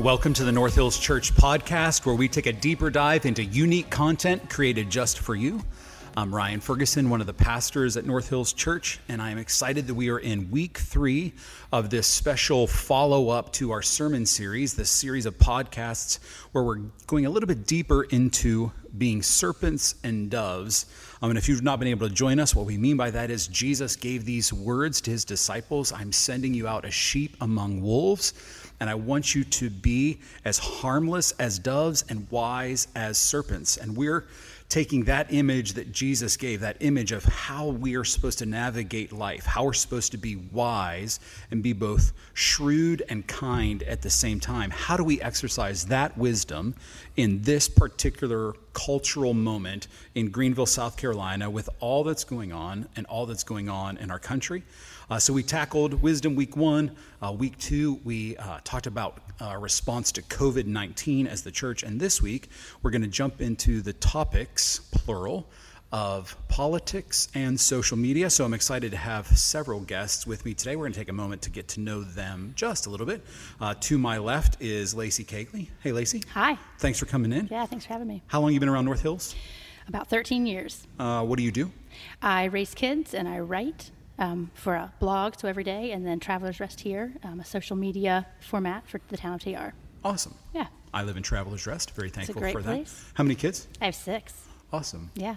Welcome to the North Hills Church podcast, where we take a deeper dive into unique content created just for you. I'm Ryan Ferguson, one of the pastors at North Hills Church, and I am excited that we are in week three of this special follow up to our sermon series, this series of podcasts where we're going a little bit deeper into being serpents and doves. Um, and if you've not been able to join us, what we mean by that is Jesus gave these words to his disciples I'm sending you out as sheep among wolves and I want you to be as harmless as doves and wise as serpents. And we're taking that image that Jesus gave, that image of how we are supposed to navigate life, how we're supposed to be wise and be both shrewd and kind at the same time. How do we exercise that wisdom in this particular cultural moment in Greenville, South Carolina, with all that's going on and all that's going on in our country? Uh, so we tackled wisdom week one. Uh, week two, we uh, talked about our response to COVID 19 as the church. And this week, we're going to jump into the topics, plural, of politics and social media. So I'm excited to have several guests with me today. We're going to take a moment to get to know them just a little bit. Uh, to my left is Lacey Cagley. Hey, Lacey. Hi. Thanks for coming in. Yeah, thanks for having me. How long have you been around North Hills? About 13 years. Uh, what do you do? I raise kids and I write um, for a blog, so every day, and then Travelers Rest Here, um, a social media format for the town of TR. Awesome. Yeah. I live in Travelers Rest. Very thankful great for place. that. How many kids? I have six. Awesome. Yeah.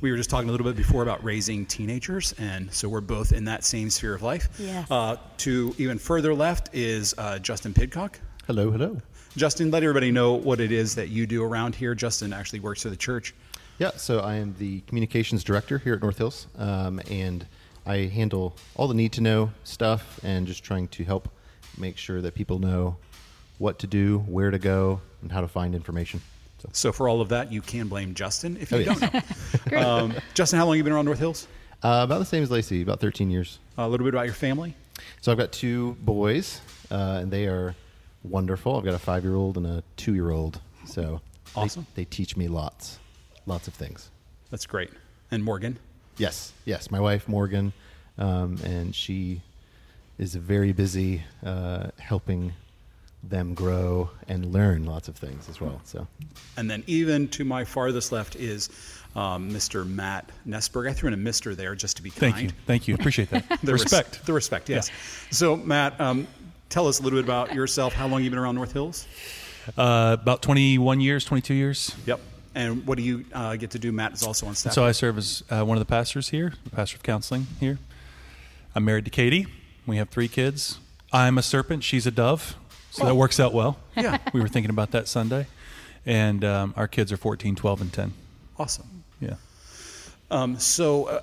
We were just talking a little bit before about raising teenagers, and so we're both in that same sphere of life. Yes. Uh, to even further left is uh, Justin Pidcock. Hello, hello. Justin, let everybody know what it is that you do around here. Justin actually works for the church. Yeah, so I am the communications director here at North Hills, um, and I handle all the need to know stuff and just trying to help make sure that people know what to do, where to go, and how to find information. So, so for all of that, you can blame Justin if you Oh, yeah. don't know. um, Justin, how long have you been around North Hills? Uh, about the same as Lacey, about 13 years. a little bit about your family. So I've got two boys, uh, and they are wonderful. I've got a five year old and a two year old. So they- Awesome. They, teach me lots, lots of things. That's great. And Morgan. Yes, yes. My wife Morgan, um, and she is very busy uh, helping them grow and learn lots of things as well. So And then even to my farthest left is um, Mr. Matt Nesberg. I threw in a Mr. there just to be kind. Thank you. Thank you. Appreciate that. The res- Respect. the respect, yes. So, Matt, um, tell us a little bit about yourself. How long you been around North Hills? Uh, about 21 years, 22 years. Yep. And what do you uh, get to do? Matt is also on staff. So I serve as uh, one of the pastors here, the pastor of counseling here. I'm married to Katie. We have three kids. I'm a serpent. She's a dove. So that works out well. Yeah. We were thinking about that Sunday. And um, our kids are 14, 12, and 10. awesome. Yeah. Um, so uh,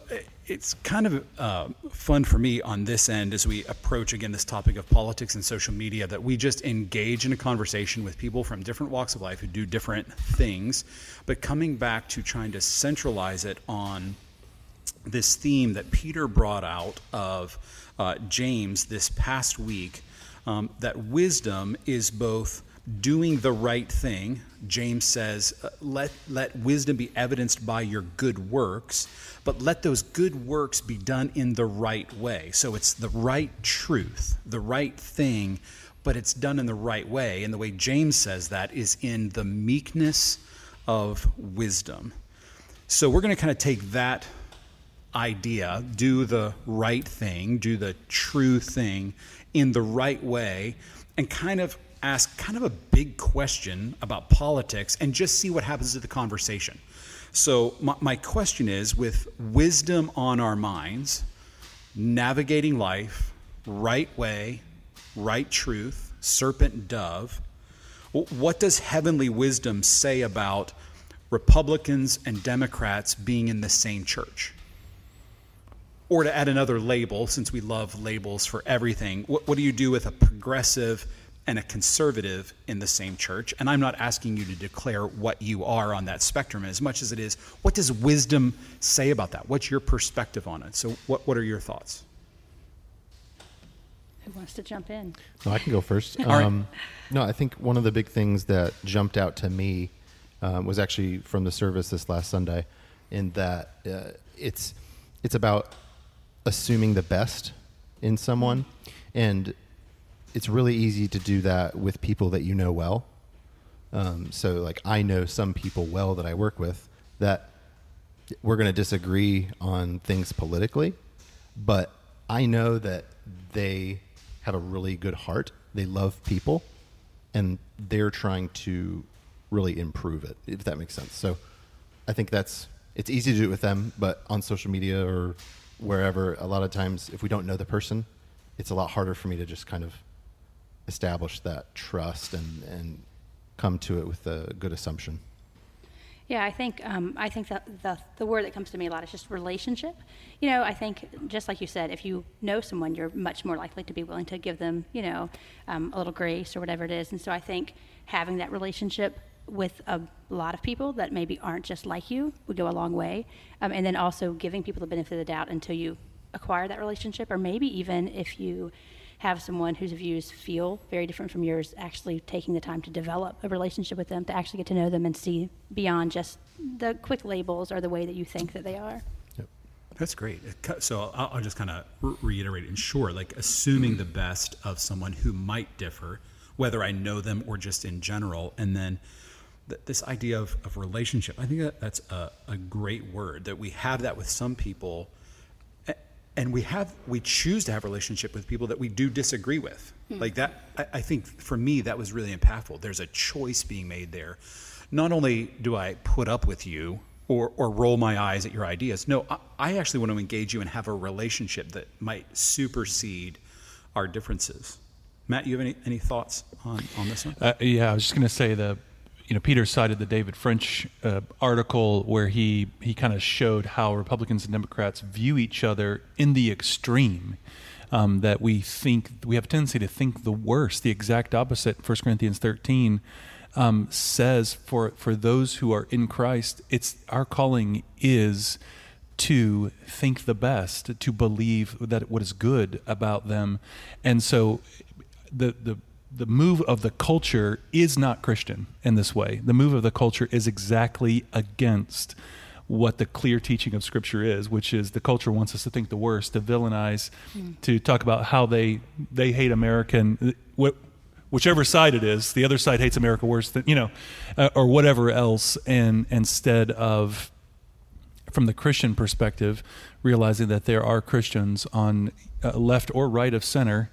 it's kind of uh, fun for me on this end as we approach again this topic of politics and social media that we just engage in a conversation with people from different walks of life who do different things, but coming back to trying to centralize it on this theme that Peter brought out of uh, James this past week um, that wisdom is both doing the right thing. James says, uh, let, let wisdom be evidenced by your good works, but let those good works be done in the right way. So it's the right truth, the right thing, but it's done in the right way. And the way James says that is in the meekness of wisdom. So we're going to kind of take that idea, do the right thing, do the true thing in the right way, and kind of ask kind of a big question about politics and just see what happens to the conversation. So, my, my question is with wisdom on our minds, navigating life, right way, right truth, serpent dove, what does heavenly wisdom say about Republicans and Democrats being in the same church? Or to add another label, since we love labels for everything, what, what do you do with a progressive and a conservative in the same church? And I'm not asking you to declare what you are on that spectrum as much as it is what does wisdom say about that? What's your perspective on it? So, what, what are your thoughts? Who wants to jump in? No, I can go first. right. Um, no, I think one of the big things that jumped out to me um, was actually from the service this last Sunday, in that uh, it's it's about assuming the best in someone, and it's really easy to do that with people that you know well. Um, so, like, I know some people well that I work with that we're going to disagree on things politically, but I know that they have a really good heart. They love people, and they're trying to really improve it, if that makes sense. So, I think that's it's easy to do it with them, but on social media or wherever, a lot of times, if we don't know the person, it's a lot harder for me to just kind of establish that trust and and come to it with a good assumption. Yeah, I think um, I think that the the word that comes to me a lot is just relationship. You know, I think just like you said, if you know someone, you're much more likely to be willing to give them, you know, um, a little grace or whatever it is. And so I think having that relationship with a lot of people that maybe aren't just like you would go a long way. Um, and then also giving people the benefit of the doubt until you acquire that relationship, or maybe even if you have someone whose views feel very different from yours, actually taking the time to develop a relationship with them, to actually get to know them and see beyond just the quick labels or the way that you think that they are. That's great. So I'll, I'll just kind of reiterate in short, like assuming the best of someone who might differ, whether I know them or just in general, and then th- this idea of, of relationship. I think that that's a, a great word that we have that with some people and we have we choose to have relationship with people that we do disagree with. Hmm. like that I, I, think for me that was really impactful. There's a choice being made there. Not only do i put up with you or, or roll my eyes at your ideas no I, I actually want to engage you and have a relationship that might supersede our differences. Matt you have any, any thoughts on, on this one? Uh, yeah i was just going to say the you know, Peter cited the David French uh, article where he he kind of showed how Republicans and Democrats view each other in the extreme. Um, that we think we have a tendency to think the worst, the exact opposite. 1 Corinthians 13 um, says for for those who are in Christ, it's our calling is to think the best, to believe that what is good about them, and so the the the move of the culture is not Christian in this way. The move of the culture is exactly against what the clear teaching of Scripture is, which is the culture wants us to think the worst, to villainize, mm. to talk about how they they hate American, whichever side it is. The other side hates America worse than you know, uh, or whatever else. And instead of from the Christian perspective, realizing that there are Christians on uh, left or right of center,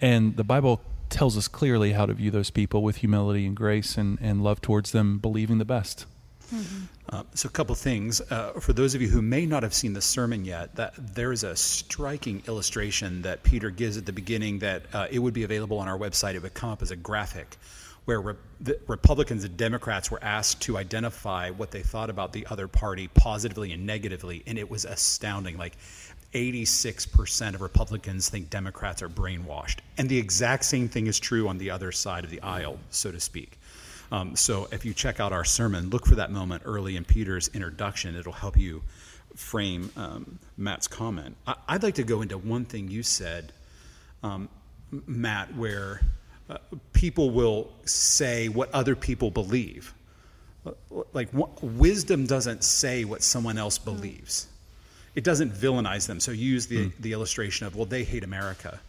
and the Bible tells us clearly how to view those people with humility and grace and, and love towards them, believing the best. Mm-hmm. Uh, so, a couple things uh, for those of you who may not have seen the sermon yet. That there is a striking illustration that Peter gives at the beginning. That uh, it would be available on our website. It would come up as a graphic, where re- Republicans and Democrats were asked to identify what they thought about the other party positively and negatively, and it was astounding. Like 86% of Republicans think Democrats are brainwashed. And the exact same thing is true on the other side of the aisle, so to speak. Um, so if you check out our sermon, look for that moment early in Peter's introduction. It'll help you frame um, Matt's comment. I- would like to go into one thing you said, um, Matt, where uh, people will say what other people believe. Like, wisdom doesn't say what someone else believes it doesn't villainize them. So you use the, mm. the illustration of, well, they hate America.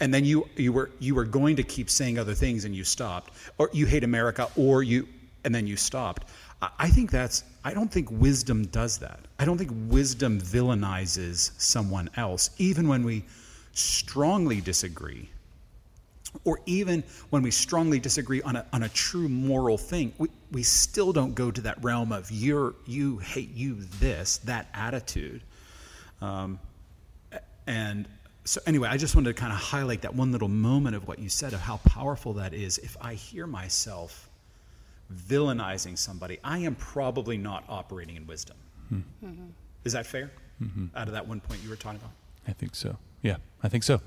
And then you, you, were, you were going to keep saying other things and you stopped. Or you hate America, or you, and then you stopped. I think that's, I don't think wisdom does that. I don't think wisdom villainizes someone else, even when we strongly disagree. Or even when we strongly disagree on a, on a true moral thing, we, we still don't go to that realm of you're, you hate you this, that attitude. Um, and so, anyway, I just wanted to kind of highlight that one little moment of what you said of how powerful that is. If I hear myself villainizing somebody, I am probably not operating in wisdom. Mm-hmm. Is that fair? Mm-hmm. Out of that one point you were talking about? I think so. Yeah, I think so.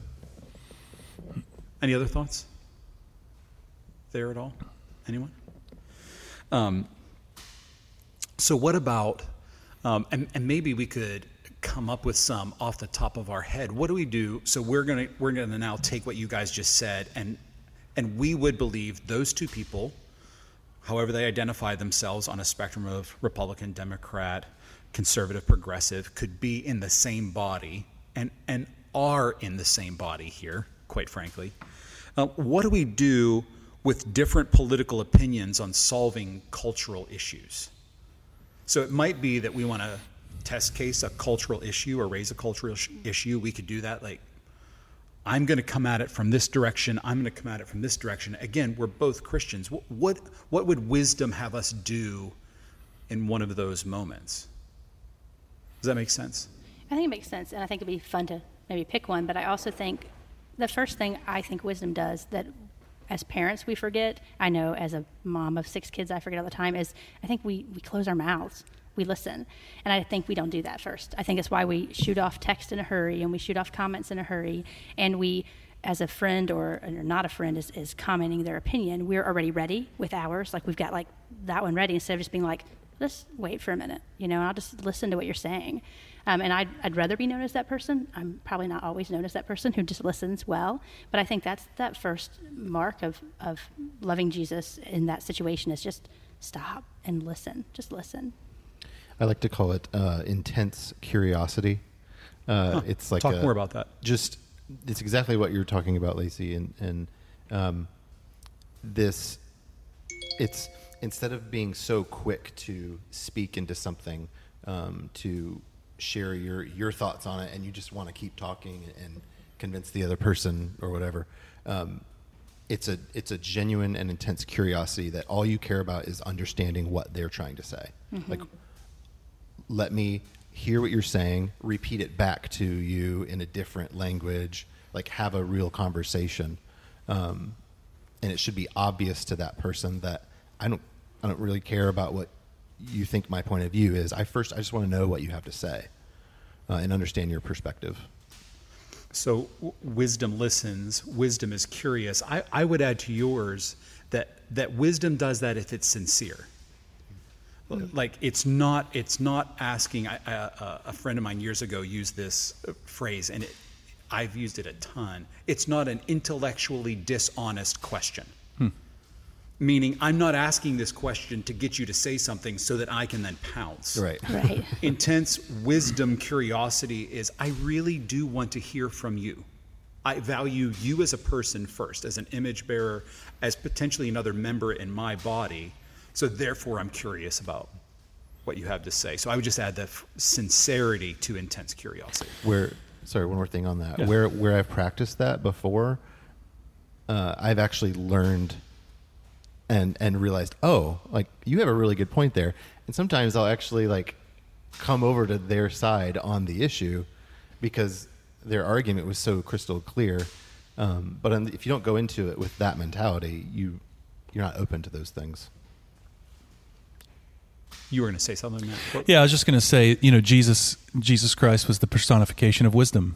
Any other thoughts there at all? Anyone? Um, so, what about, um, and, and maybe we could come up with some off the top of our head. What do we do? So we're gonna we're gonna now take what you guys just said, and and we would believe those two people, however they identify themselves on a spectrum of Republican, Democrat, conservative, progressive, could be in the same body and and are in the same body here, quite frankly. Uh, what do we do with different political opinions on solving cultural issues? So it might be that we want to test case a cultural issue or raise a cultural issue. We could do that. Like, I'm going to come at it from this direction. I'm going to come at it from this direction. Again, we're both Christians. What, what, what would wisdom have us do in one of those moments? Does that make sense? I think it makes sense, and I think it'd be fun to maybe pick one. But I also think the first thing I think wisdom does that as parents we forget, I know as a mom of six kids I forget all the time, is I think we, we close our mouths. We listen. And I think we don't do that first. I think it's why we shoot off text in a hurry and we shoot off comments in a hurry. And we, as a friend or, or not a friend, is, is commenting their opinion, we're already ready with ours. Like we've got like that one ready instead of just being like, let's wait for a minute, you know, I'll just listen to what you're saying. Um, and I'd, I'd rather be known as that person. I'm probably not always known as that person who just listens well, but I think that's that first mark of, of loving Jesus in that situation is just stop and listen. Just listen. I like to call it uh, intense curiosity. Uh, Huh. It's like Talk a- more about that. Just it's exactly what you're talking about, Lacey, and and um, this it's instead of being so quick to speak into something, um, to share your your thoughts on it, and you just want to keep talking and convince the other person or whatever. Um, it's a it's a genuine and intense curiosity that all you care about is understanding what they're trying to say. Like let me hear what you're saying, repeat it back to you in a different language, like have a real conversation. Um, and it should be obvious to that person that I don't, I don't really care about what you think my point of view is. I first, I just want to know what you have to say uh, and understand your perspective. So w- wisdom listens. Wisdom is curious. I, I would add to yours that that wisdom does that if it's sincere. Like it's not it's not asking. I, a friend of mine years ago used this phrase, and it, I've used it a ton. It's not an intellectually dishonest question. Meaning, I'm not asking this question to get you to say something so that I can then pounce Right. Right. intense wisdom curiosity is I really do want to hear from you. I value you as a person first, as an image bearer, as potentially another member in my body. So therefore, I'm curious about what you have to say. So I would just add the f- sincerity to intense curiosity. Where, sorry, one more thing on that. Yeah. Where where I've practiced that before, uh, I've actually learned and and realized, oh, like you have a really good point there. And sometimes I'll actually like come over to their side on the issue because their argument was so crystal clear. Um, but if you don't go into it with that mentality, you you're not open to those things. You were going to say something, Matt? Yeah, I was just going to say, you know, Jesus Jesus Christ was the personification of wisdom.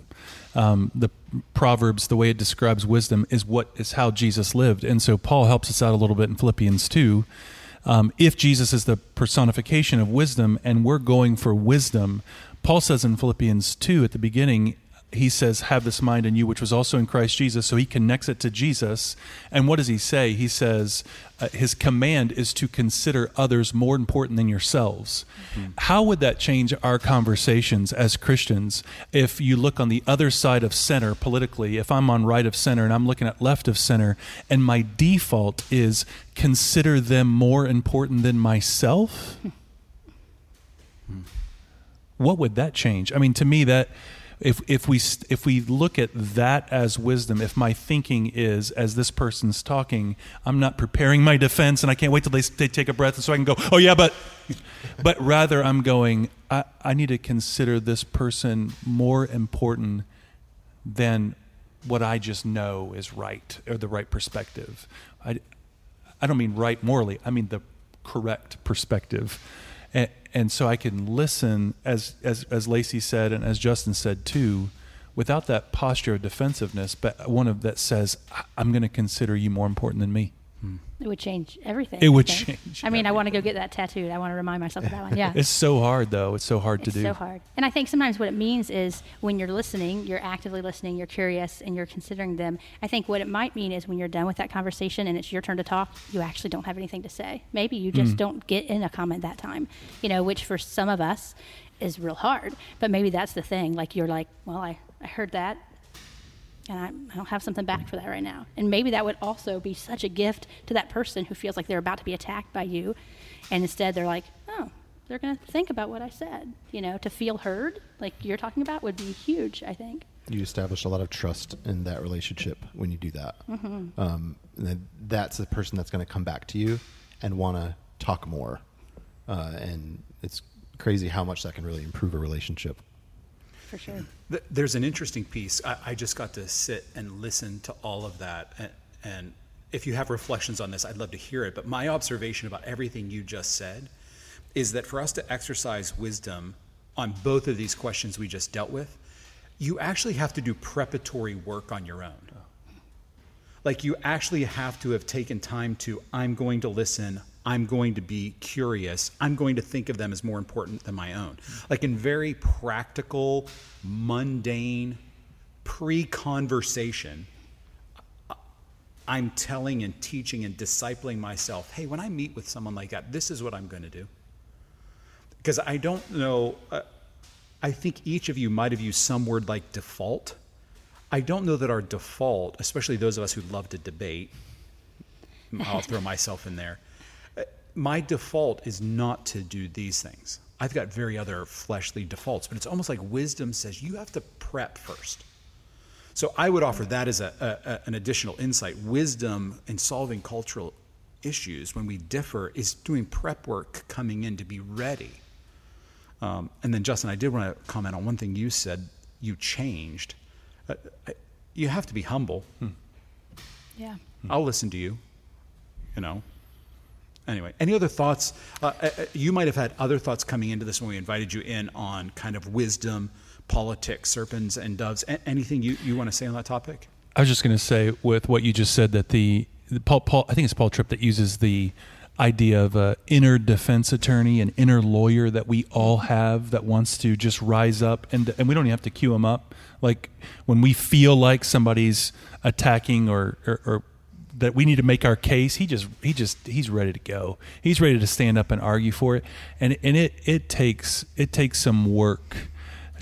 Um, the Proverbs, the way it describes wisdom, is what is how Jesus lived, and so Paul helps us out a little bit in Philippians two. Um, if Jesus is the personification of wisdom, and we're going for wisdom, Paul says in Philippians two at the beginning, he says, "Have this mind in you, which was also in Christ Jesus." So he connects it to Jesus, and what does he say? He says, uh, his command is to consider others more important than yourselves. How would that change our conversations as Christians if you look on the other side of center politically? If I'm on right of center and I'm looking at left of center, and my default is consider them more important than myself? what would that change? I mean, to me, that if if we if we look at that as wisdom, if my thinking is as this person's talking, I'm not preparing my defense, and I can't wait till they, they take a breath, so I can go, oh yeah, but, but rather I'm going, I, I need to consider this person more important than what I just know is right or the right perspective. I, I don't mean right morally. I mean the correct perspective. And, so I can listen, as, as, as Lacey said, and as Justin said too, without that posture of defensiveness, but one of that says, "I- I'm going to consider you more important than me. It would change everything. It I would think. change I mean, I want to go get that tattooed. I want to remind myself of that one. Yeah. It's so hard, though. It's so hard to It's do. so hard. And I think sometimes what it means is when you're listening, you're actively listening, you're curious, and you're considering them. I think what it might mean is when you're done with that conversation and it's your turn to talk, you actually don't have anything to say. Maybe you just mm. don't get in a comment that time, you know, which for some of us is real hard. But maybe that's the thing. Like you're like, well, I, I heard that. And I, I don't have something back for that right now. And maybe that would also be such a gift to that person who feels like they're about to be attacked by you, and instead they're like, oh, they're going to think about what I said. You know, to feel heard, like you're talking about, would be huge. I think. You establish a lot of trust in that relationship when you do that. Mm-hmm. Um, and then that's the person that's going to come back to you and want to talk more. Uh, and it's crazy how much that can really improve a relationship. For sure. There's an interesting piece. I, I just got to sit and listen to all of that. And, and if you have reflections on this, I'd love to hear it. But my observation about everything you just said is that for us to exercise wisdom on both of these questions we just dealt with, you actually have to do preparatory work on your own. Oh. Like you actually have to have taken time to, I'm going to listen, I'm going to be curious, I'm going to think of them as more important than my own. Like in very practical, mundane, pre conversation, I'm telling and teaching and discipling myself hey, when I meet with someone like that, this is what I'm going to do. Because I don't know, uh, I think each of you might have used some word like default. I don't know that our default, especially those of us who love to debate, I'll throw myself in there. Uh, my default is not to do these things. I've got very other fleshly defaults, but it's almost like wisdom says you have to prep first. So I would offer that as a, a, an additional insight. Wisdom in solving cultural issues when we differ is doing prep work coming in to be ready. Um, and then, Justin, I did want to comment on one thing you said. You changed. Uh, you have to be humble. Hmm. Yeah. I'll listen to you. You know. Anyway, any other thoughts? Uh, uh, you might have had other thoughts coming into this when we invited you in on kind of wisdom politics, serpents and doves. A- anything you, you want to say on that topic? I was just going to say with what you just said that the, the Paul, Paul, I think it's Paul Tripp that uses the idea of an inner defense attorney, an inner lawyer that we all have that wants to just rise up and and we don't even have to cue them up. Like when we feel like somebody's attacking or, or, or that we need to make our case, he just he just he's ready to go. He's ready to stand up and argue for it. And and it it takes it takes some work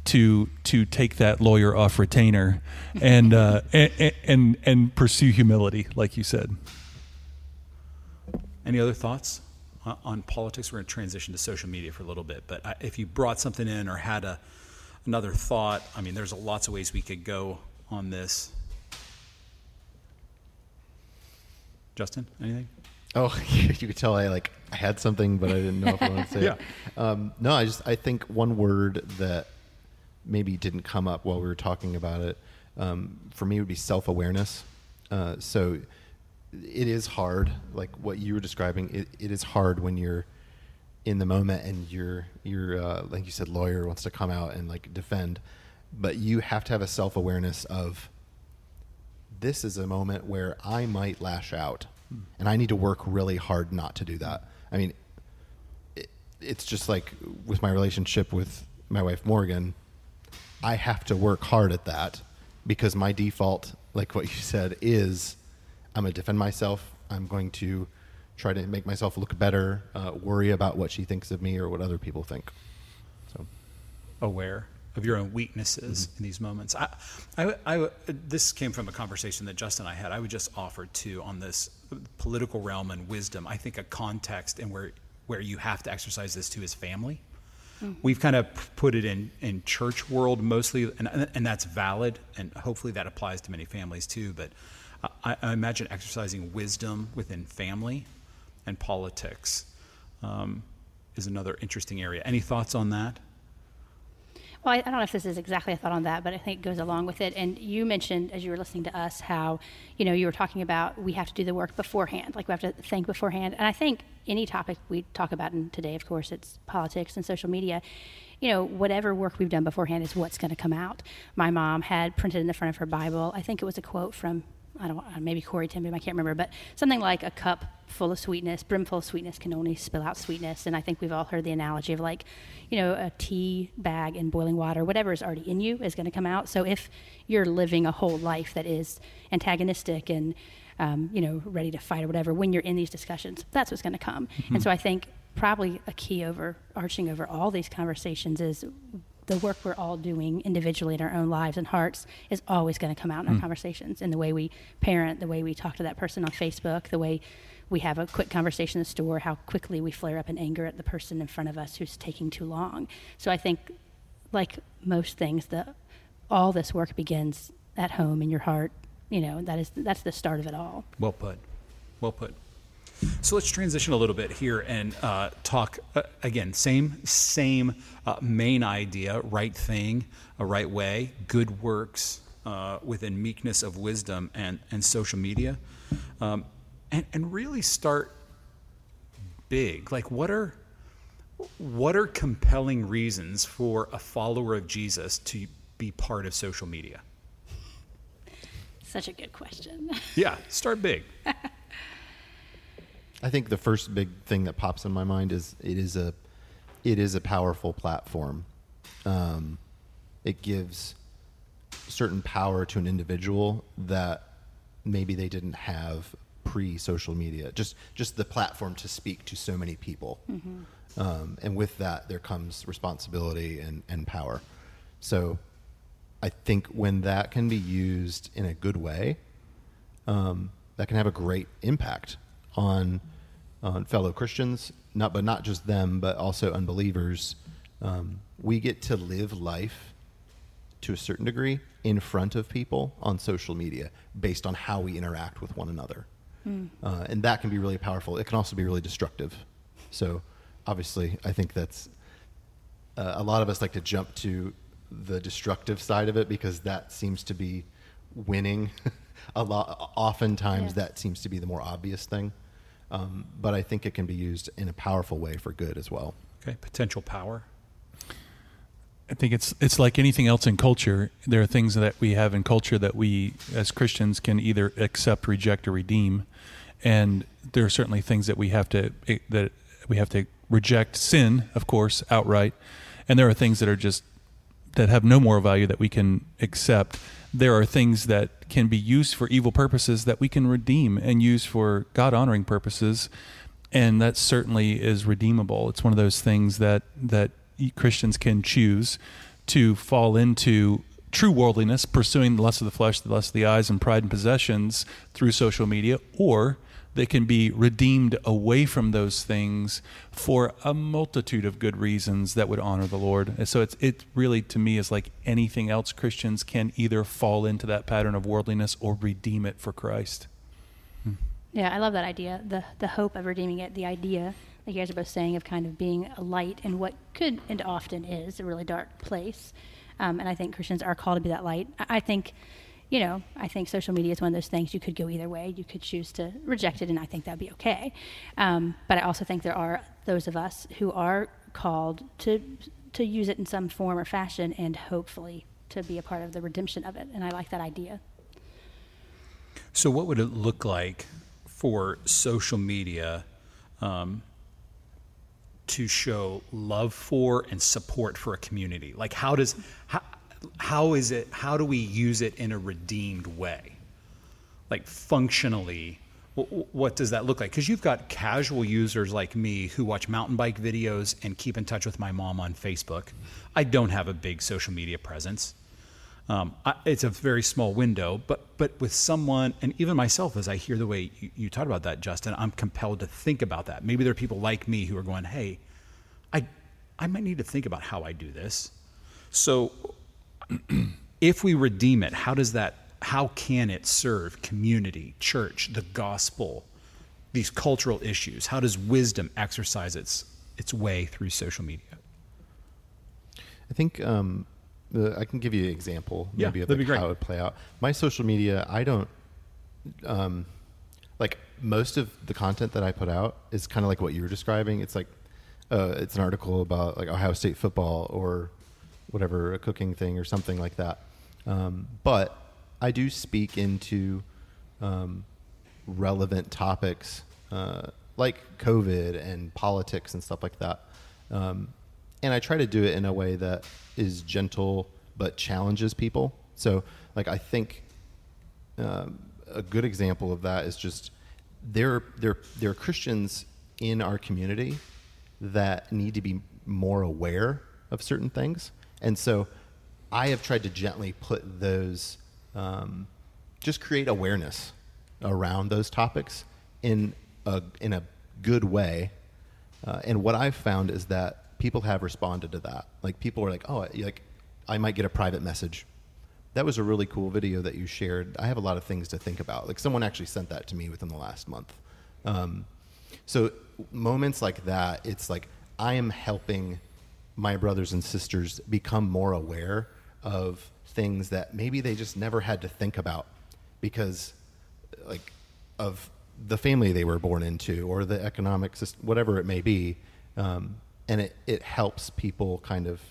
to to take that lawyer off retainer and uh, and, and and pursue humility, like you said. Any other thoughts on politics? We're going to transition to social media for a little bit, but if you brought something in or had a another thought, I mean, there's lots of ways we could go on this. Justin, anything? Oh, you could tell I like I had something, but I didn't know if I wanted to say yeah. it. Um, no, I just I think one word that maybe didn't come up while we were talking about it um, for me would be self awareness. Uh, so it is hard, like what you were describing. It, it is hard when you're in the moment and you're you're uh, like you said, lawyer wants to come out and like defend, but you have to have a self awareness of this is a moment where I might lash out, and I need to work really hard not to do that. I mean, it, it's just like with my relationship with my wife Morgan I have to work hard at that because my default, like what you said, is I'm going to defend myself. I'm going to try to make myself look better, uh, worry about what she thinks of me or what other people think. So, aware of your own weaknesses mm-hmm. in these moments. I, I, I, this came from a conversation that Justin and I had. I would just offer to on this political realm and wisdom. I think a context and where where you have to exercise this too is family. Mm-hmm. We've kind of put it in, in church world mostly, and, and that's valid, and hopefully that applies to many families too. But I, I imagine exercising wisdom within family and politics um, is another interesting area. Any thoughts on that? Well, I, I, don't know if this is exactly a thought on that, but I think it goes along with it. And you mentioned, as you were listening to us, how, you know, you were talking about we have to do the work beforehand, like we have to think beforehand. And I think any topic we talk about, and today, of course, it's politics and social media, you know, whatever work we've done beforehand is what's going to come out. My mom had printed in the front of her Bible, I think it was a quote from I don't maybe Corrie ten I can't remember, but something like a cup full of sweetness, brimful of sweetness can only spill out sweetness. And I think we've all heard the analogy of like, you know, a tea bag in boiling water, whatever is already in you is going to come out. So if you're living a whole life that is antagonistic and, um, you know, ready to fight or whatever, when you're in these discussions, that's what's going to come. Mm-hmm. And so I think probably a key overarching over all these conversations is the work we're all doing individually in our own lives and hearts is always going to come out in our hmm. conversations in the way we parent, the way we talk to that person on Facebook, the way we have a quick conversation in the store, how quickly we flare up in anger at the person in front of us who's taking too long. So I think, like most things, the all this work begins at home in your heart. You know, that is that's the start of it all. Well put. Well put. So let's transition a little bit here and uh, talk uh, again. Same same uh, main idea: right thing, a right way, good works uh, within meekness of wisdom and and social media, um, and and really start big. Like what are what are compelling reasons for a follower of Jesus to be part of social media? Such a good question. Yeah, start big. I think the first big thing that pops in my mind is it is a it is a powerful platform. Um, it gives certain power to an individual that maybe they didn't have pre social media. Just just the platform to speak to so many people, um, and with that there comes responsibility and and power. So, I think when that can be used in a good way, um, that can have a great impact on on fellow Christians, not but not just them, but also unbelievers. Um, we get to live life to a certain degree in front of people on social media based on how we interact with one another, uh, and that can be really powerful. It can also be really destructive. So, obviously, I think that's uh, a lot of us like to jump to the destructive side of it because that seems to be winning a lot oftentimes that seems to be the more obvious thing um, but i think it can be used in a powerful way for good as well Okay, potential power. I think it's it's like anything else in culture. There are things that we have in culture that we as Christians can either accept, reject, or redeem, and there are certainly things that we have to that we have to reject. Sin, of course, outright, and there are things that are just that have no moral value that we can accept. There are things that can be used for evil purposes that we can redeem and use for God honoring purposes, and that certainly is redeemable. It's one of those things that that Christians can choose to fall into true worldliness, pursuing the lust of the flesh, the lust of the eyes, and pride and possessions through social media, or they can be redeemed away from those things for a multitude of good reasons that would honor the Lord. And so it's it really to me is like anything else Christians can either fall into that pattern of worldliness or redeem it for Christ. Yeah, I love that idea. The the hope of redeeming it, the idea, that you guys are both saying, of kind of being a light in what could and often is a really dark place. Um, and I think Christians are called to be that light. I, I think, you know, I think social media is one of those things you could go either way. You could choose to reject it, and I think that'd be okay. Um, but I also think there are those of us who are called to to use it in some form or fashion, and hopefully to be a part of the redemption of it. And I like that idea. So, what would it look like for social media um, to show love for and support for a community? Like, how does how, how is it? How do we use it in a redeemed way? Like functionally, wh- wh- what does that look like? Because you've got casual users like me who watch mountain bike videos and keep in touch with my mom on Facebook. I don't have a big social media presence. Um, I, it's a very small window, but but with someone, and even myself, as I hear the way you, you talked about that, Justin, I'm compelled to think about that. Maybe there are people like me who are going, "Hey, I I might need to think about how I do this." So, if we redeem it, how does that? How can it serve community, church, the gospel, these cultural issues? How does wisdom exercise its its way through social media? I think um, the, I can give you an example Yeah, maybe of that'd like be great. how it would play out. My social media, I don't um, like most of the content that I put out is kind of like what you were describing. It's like uh, it's an article about like Ohio State football or whatever a cooking thing or something like that. Um, but I do speak into um, relevant topics uh, like COVID and politics and stuff like that. Um, and I try to do it in a way that is gentle but challenges people. So, like, I think um, a good example of that is just there, there, there are Christians in our community that need to be more aware of certain things, And so I have tried to gently put those, um, just create awareness around those topics in a, in a good way. Uh, and what I've found is that people have responded to that. Like people are like, oh, like I might get a private message. That was a really cool video that you shared. I have a lot of things to think about. Like someone actually sent that to me within the last month. Um, so moments like that, it's like I am helping my brothers and sisters become more aware of things that maybe they just never had to think about because like of the family they were born into or the economic system, whatever it may be. Um, and it, it helps people kind of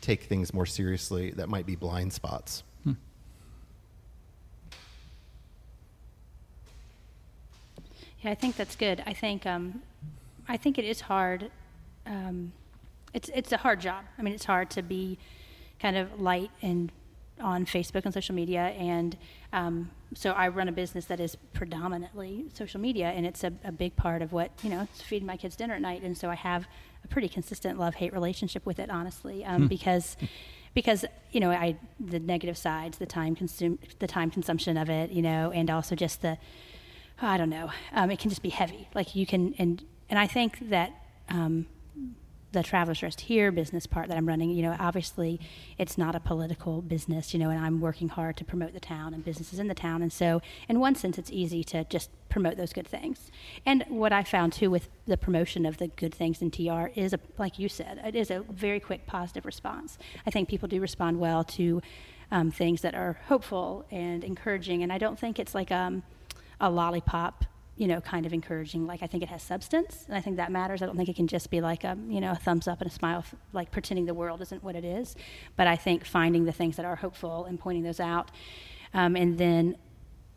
take things more seriously that might be blind spots. Yeah, I think that's good. I think um, I think it is hard. Um, it's it's a hard job. I mean, it's hard to be kind of light and on Facebook and social media, and um, so I run a business that is predominantly social media, and it's a, a big part of what you know. It's feeding my kids dinner at night, and so I have a pretty consistent love hate relationship with it, honestly, um, Hmm. because because you know I the negative sides, the time consume the time consumption of it, you know, and also just the I don't know. Um, it can just be heavy. Like you can, and and I think that um, the Travelers Rest Here business part that I'm running, you know, obviously it's not a political business, you know, and I'm working hard to promote the town and businesses in the town. And so, in one sense, it's easy to just promote those good things. And what I found too with the promotion of the good things in TR is, a, like you said, it is a very quick positive response. I think people do respond well to um, things that are hopeful and encouraging. And I don't think it's like um, a lollipop you know, kind of encouraging. Like I think it has substance, and I think that matters. I don't think it can just be like a, you know, a thumbs up and a smile, f- like pretending the world isn't what it is. But I think finding the things that are hopeful and pointing those out, um, and then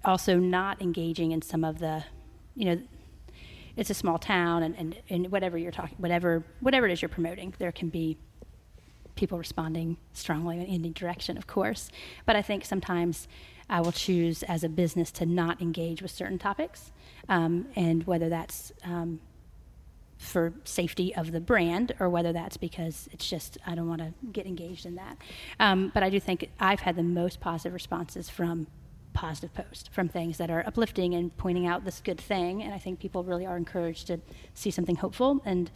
also not engaging in some of the, you know, it's a small town, and, and, and whatever you're talking, whatever whatever it is you're promoting, there can be people responding strongly in any direction, of course. But I think sometimes I will choose as a business to not engage with certain topics, um, and whether that's um, for safety of the brand or whether that's because it's just I don't want to get engaged in that. Um, but I do think I've had the most positive responses from positive posts, from things that are uplifting and pointing out this good thing. And I think people really are encouraged to see something hopeful and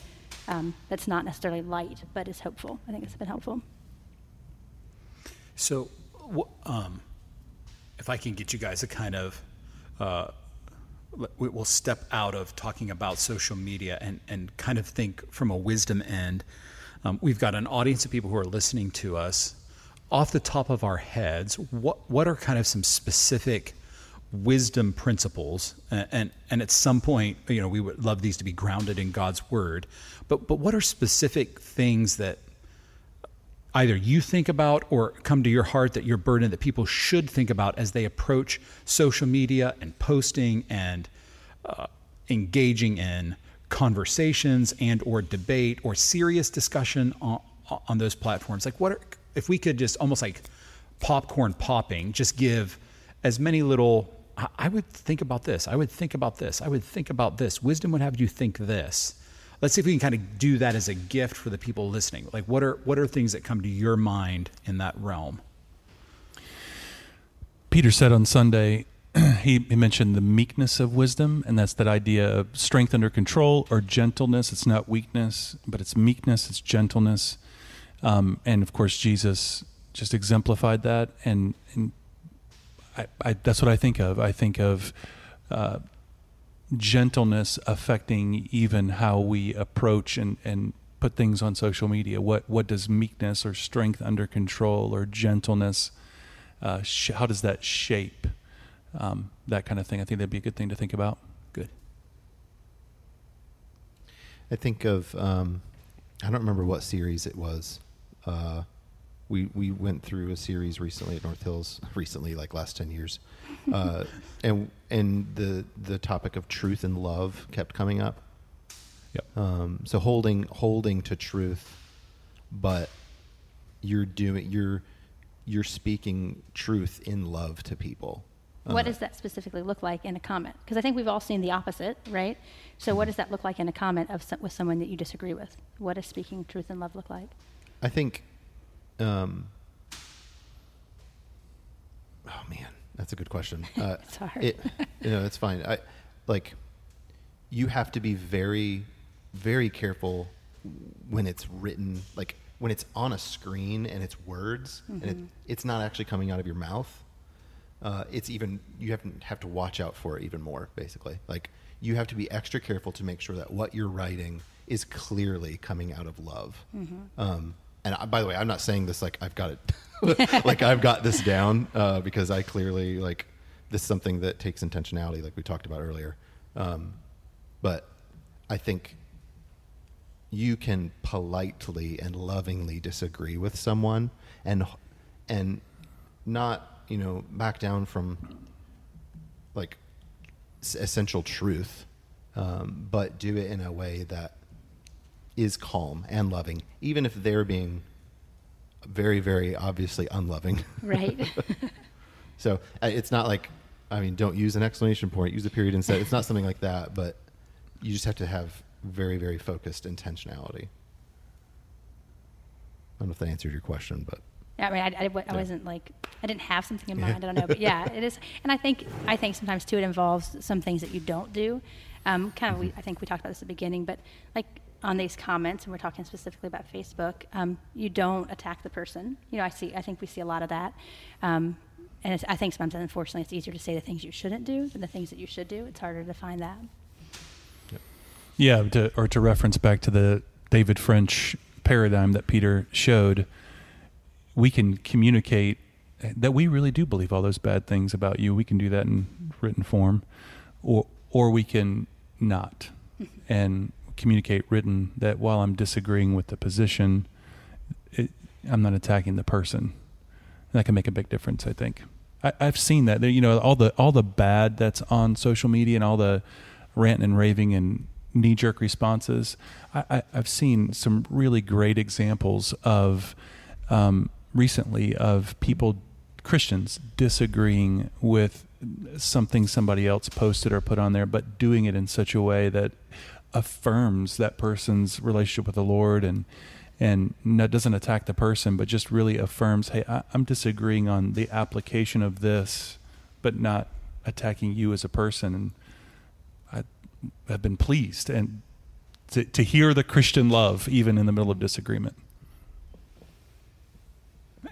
um, that's not necessarily light, but is hopeful. I think it's been helpful. So, um, if I can get you guys a kind of, uh, we- we'll step out of talking about social media and, and kind of think from a wisdom end. Um, we've got an audience of people who are listening to us. Off the top of our heads, what what are kind of some specific wisdom principles? And, and and at some point, you know, we would love these to be grounded in God's word. But but what are specific things that either you think about or come to your heart that you're burdened that people should think about as they approach social media and posting and uh, engaging in conversations and or debate or serious discussion on, on those platforms. Like what are, if we could just almost like popcorn popping just give as many little I- i would think about this i would think about this i would think about this. Wisdom would have you think this let's see if we can kind of do that as a gift for the people listening. Like, what are what are things that come to your mind in that realm? Peter said on Sunday, he, he mentioned the meekness of wisdom, and that's that idea of strength under control or gentleness. It's not weakness, but it's meekness, it's gentleness. Um, and of course, Jesus just exemplified that. And, and I, I, that's what I think of. I think of uh, gentleness affecting even how we approach and, and put things on social media. What, what does meekness or strength under control or gentleness uh, sh- how does that shape um, that kind of thing? I think that'd be a good thing to think about. Good. I think of um, I don't remember what series it was. Uh, we we went through a series recently at North Hills, recently like last ten years, uh, and and the the topic of truth and love kept coming up. Yep. Um, so holding holding to truth, but you're doing you're you're speaking truth in love to people. What Uh, does that specifically look like in a comment? Because I think we've all seen the opposite, right? So, what does that look like in a comment of with someone that you disagree with? What does speaking truth and love look like? I think um, oh man, that's a good question. Uh, It's hard. It, you know, it's fine. I like you have to be very, very careful when it's written, like when it's on a screen and it's words and it, it's not actually coming out of your mouth. Uh, it's even you have to have to watch out for it even more. Basically, like you have to be extra careful to make sure that what you're writing is clearly coming out of love. Um, and I, by the way, I'm not saying this like I've got it, like I've got this down uh, because I clearly like this is something that takes intentionality, like we talked about earlier. Um, but I think you can politely and lovingly disagree with someone and and not you know back down from like essential truth um, but do it in a way that is calm and loving even if they're being very very obviously unloving Right. so uh, it's not like i mean don't use an exclamation point use a period instead it's not something like that but you just have to have very very focused intentionality i don't know if that answered your question but Yeah, I mean, I, I, I Yeah. wasn't like I didn't have something in Yeah. mind. I don't know, but yeah, it is. And I think I think sometimes too it involves some things that you don't do. Um, kind of, we, I think we talked about this at the beginning, but like on these comments, and we're talking specifically about Facebook, um, you don't attack the person. You know, I see. I think we see a lot of that. Um, and it's, I think sometimes, unfortunately, it's easier to say the things you shouldn't do than the things that you should do. It's harder to find that. Yeah, to, or to reference back to the David French paradigm that Peter showed, we can communicate that we really do believe all those bad things about you. We can do that in written form, or or we can not, and communicate written that while I'm disagreeing with the position, it, I'm not attacking the person. And that can make a big difference, I think. I, I've seen that. You know, all the all the bad that's on social media and all the ranting and raving and knee jerk responses. I, I've seen some really great examples of um, recently of people, Christians, disagreeing with something somebody else posted or put on there, but doing it in such a way that affirms that person's relationship with the Lord and and not, doesn't attack the person, but just really affirms, hey, I, I'm disagreeing on the application of this, but not attacking you as a person. And I have been pleased and to, to hear the Christian love even in the middle of disagreement.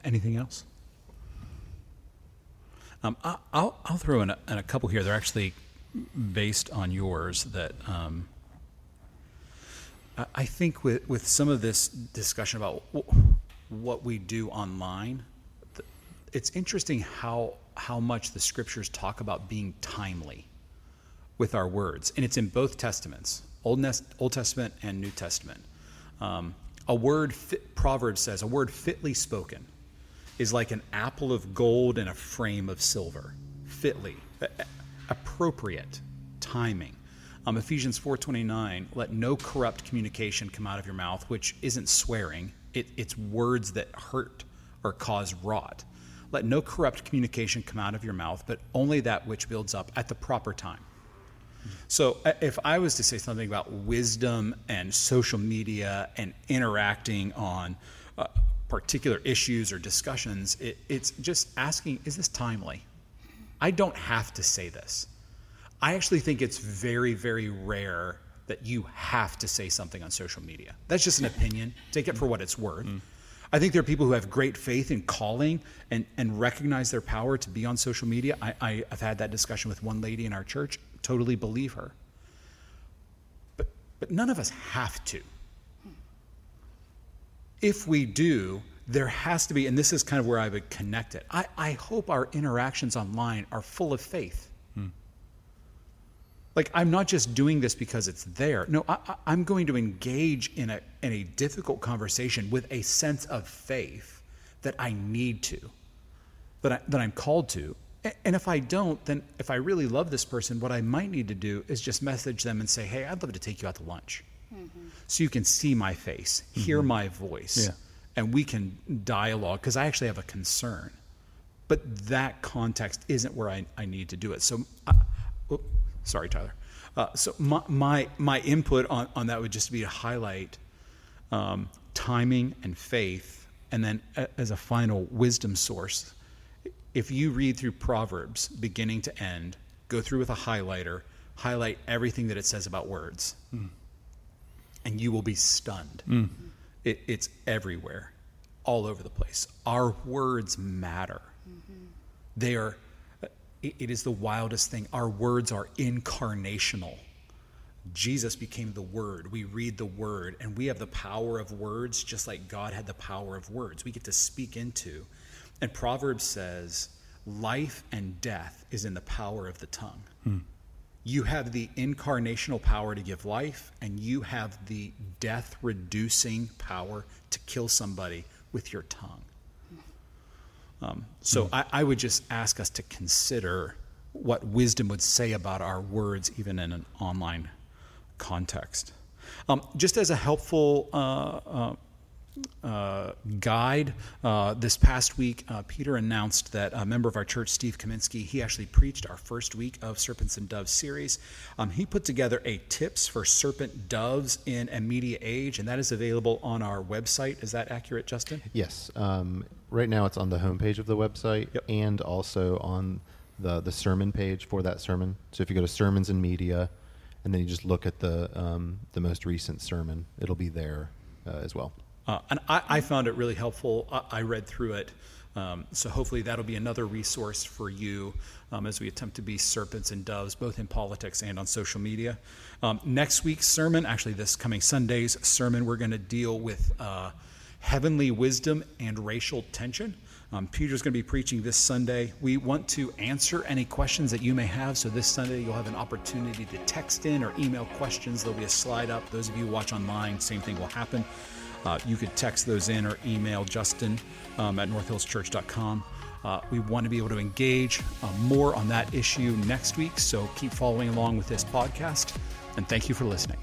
Anything else? Um, I'll, I'll throw in a, in a couple here. They're actually based on yours that um, I, I think with, with some of this discussion about wh- what we do online, it's interesting how, how much the scriptures talk about being timely with our words. And it's in both testaments, Old, Nes- Old Testament and New Testament. Um, a word, fit, Proverbs says, a word fitly spoken is like an apple of gold in a frame of silver. Fitly, appropriate, timing. Um, Ephesians 4:29, let no corrupt communication come out of your mouth, which isn't swearing. It, it's words that hurt or cause rot. Let no corrupt communication come out of your mouth, but only that which builds up at the proper time. So, uh, if I was to say something about wisdom and social media and interacting on uh, particular issues or discussions, it, it's just asking, is this timely? I don't have to say this. I actually think it's very, very rare that you have to say something on social media. That's just an opinion. Take it for what it's worth. Mm-hmm. I think there are people who have great faith in calling and, and recognize their power to be on social media. I, I, I've had that discussion with one lady in our church, totally believe her. But, but none of us have to. If we do, there has to be, and this is kind of where I would connect it. I, I hope our interactions online are full of faith. Hmm. Like, I'm not just doing this because it's there. No, I, I- I'm going to engage in a, in a difficult conversation with a sense of faith that I need to, that, I, that I'm called to. And if I don't, then if I really love this person, what I might need to do is just message them and say, hey, I'd love to take you out to lunch. So you can see my face, hear my voice, Yeah. and we can dialogue because I actually have a concern. But that context isn't where I, I need to do it. So, uh, oh, sorry, Tyler. Uh, so my, my my input on, on that would just be to highlight um, timing and faith and then a, as a final wisdom source, if you read through Proverbs beginning to end, go through with a highlighter, highlight everything that it says about words, mm. And you will be stunned. Mm. It, it's everywhere, all over the place. Our words matter. Mm-hmm. They are. It, it is the wildest thing. Our words are incarnational. Jesus became the Word. We read the Word, and we have the power of words just like God had the power of words. We get to speak into. And Proverbs says, life and death is in the power of the tongue. Hmm. You have the incarnational power to give life, and you have the death reducing power to kill somebody with your tongue. Um, so hmm. I, I would just ask us to consider what wisdom would say about our words, even in an online context. Um, just as a helpful uh, uh, uh, guide, uh, this past week, uh, Peter announced that a member of our church, Steve Kaminsky, he actually preached our first week of Serpents and Doves series. Um, he put together a tips for serpent doves in a media age, and that is available on our website. Is that accurate, Justin? Yes. Um, right now, it's on the homepage of the website yep. and also on the the sermon page for that sermon. So if you go to sermons and media and then you just look at the um, the most recent sermon. It'll be there uh, as well. Uh, and I, I, found it really helpful. I, I read through it. Um, so hopefully that'll be another resource for you um, as we attempt to be serpents and doves, both in politics and on social media. Um, next week's sermon, actually this coming Sunday's sermon, we're going to deal with uh, heavenly wisdom and racial tension. Um, Peter's going to be preaching this Sunday. We want to answer any questions that you may have. So this Sunday, you'll have an opportunity to text in or email questions. There'll be a slide up. Those of you watch online, same thing will happen. Uh, you could text those in or email Justin um, at northhillschurch.com. Uh, we want to be able to engage uh, more on that issue next week. So keep following along with this podcast. And thank you for listening.